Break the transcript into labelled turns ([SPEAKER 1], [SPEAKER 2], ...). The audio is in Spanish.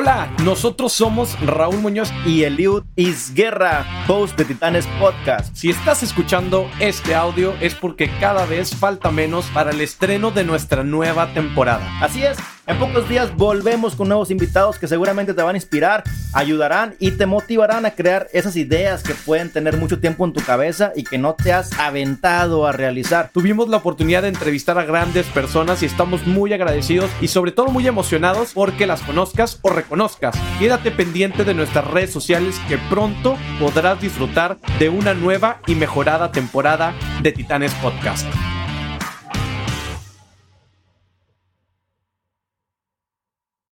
[SPEAKER 1] Hola, nosotros somos Raúl Muñoz
[SPEAKER 2] y Eliud Isguerra, host de Titanes Podcast.
[SPEAKER 1] Si estás escuchando este audio es porque cada vez falta menos para el estreno de nuestra nueva temporada.
[SPEAKER 2] Así es, en pocos días volvemos con nuevos invitados que seguramente te van a inspirar, ayudarán y te motivarán a crear esas ideas que pueden tener mucho tiempo en tu cabeza y que no te has aventado a realizar.
[SPEAKER 1] Tuvimos la oportunidad de entrevistar a grandes personas y estamos muy agradecidos y sobre todo muy emocionados porque las conozcas o reconozcas. Quédate pendiente de nuestras redes sociales que pronto podrás disfrutar de una nueva y mejorada temporada de Titanes Podcast.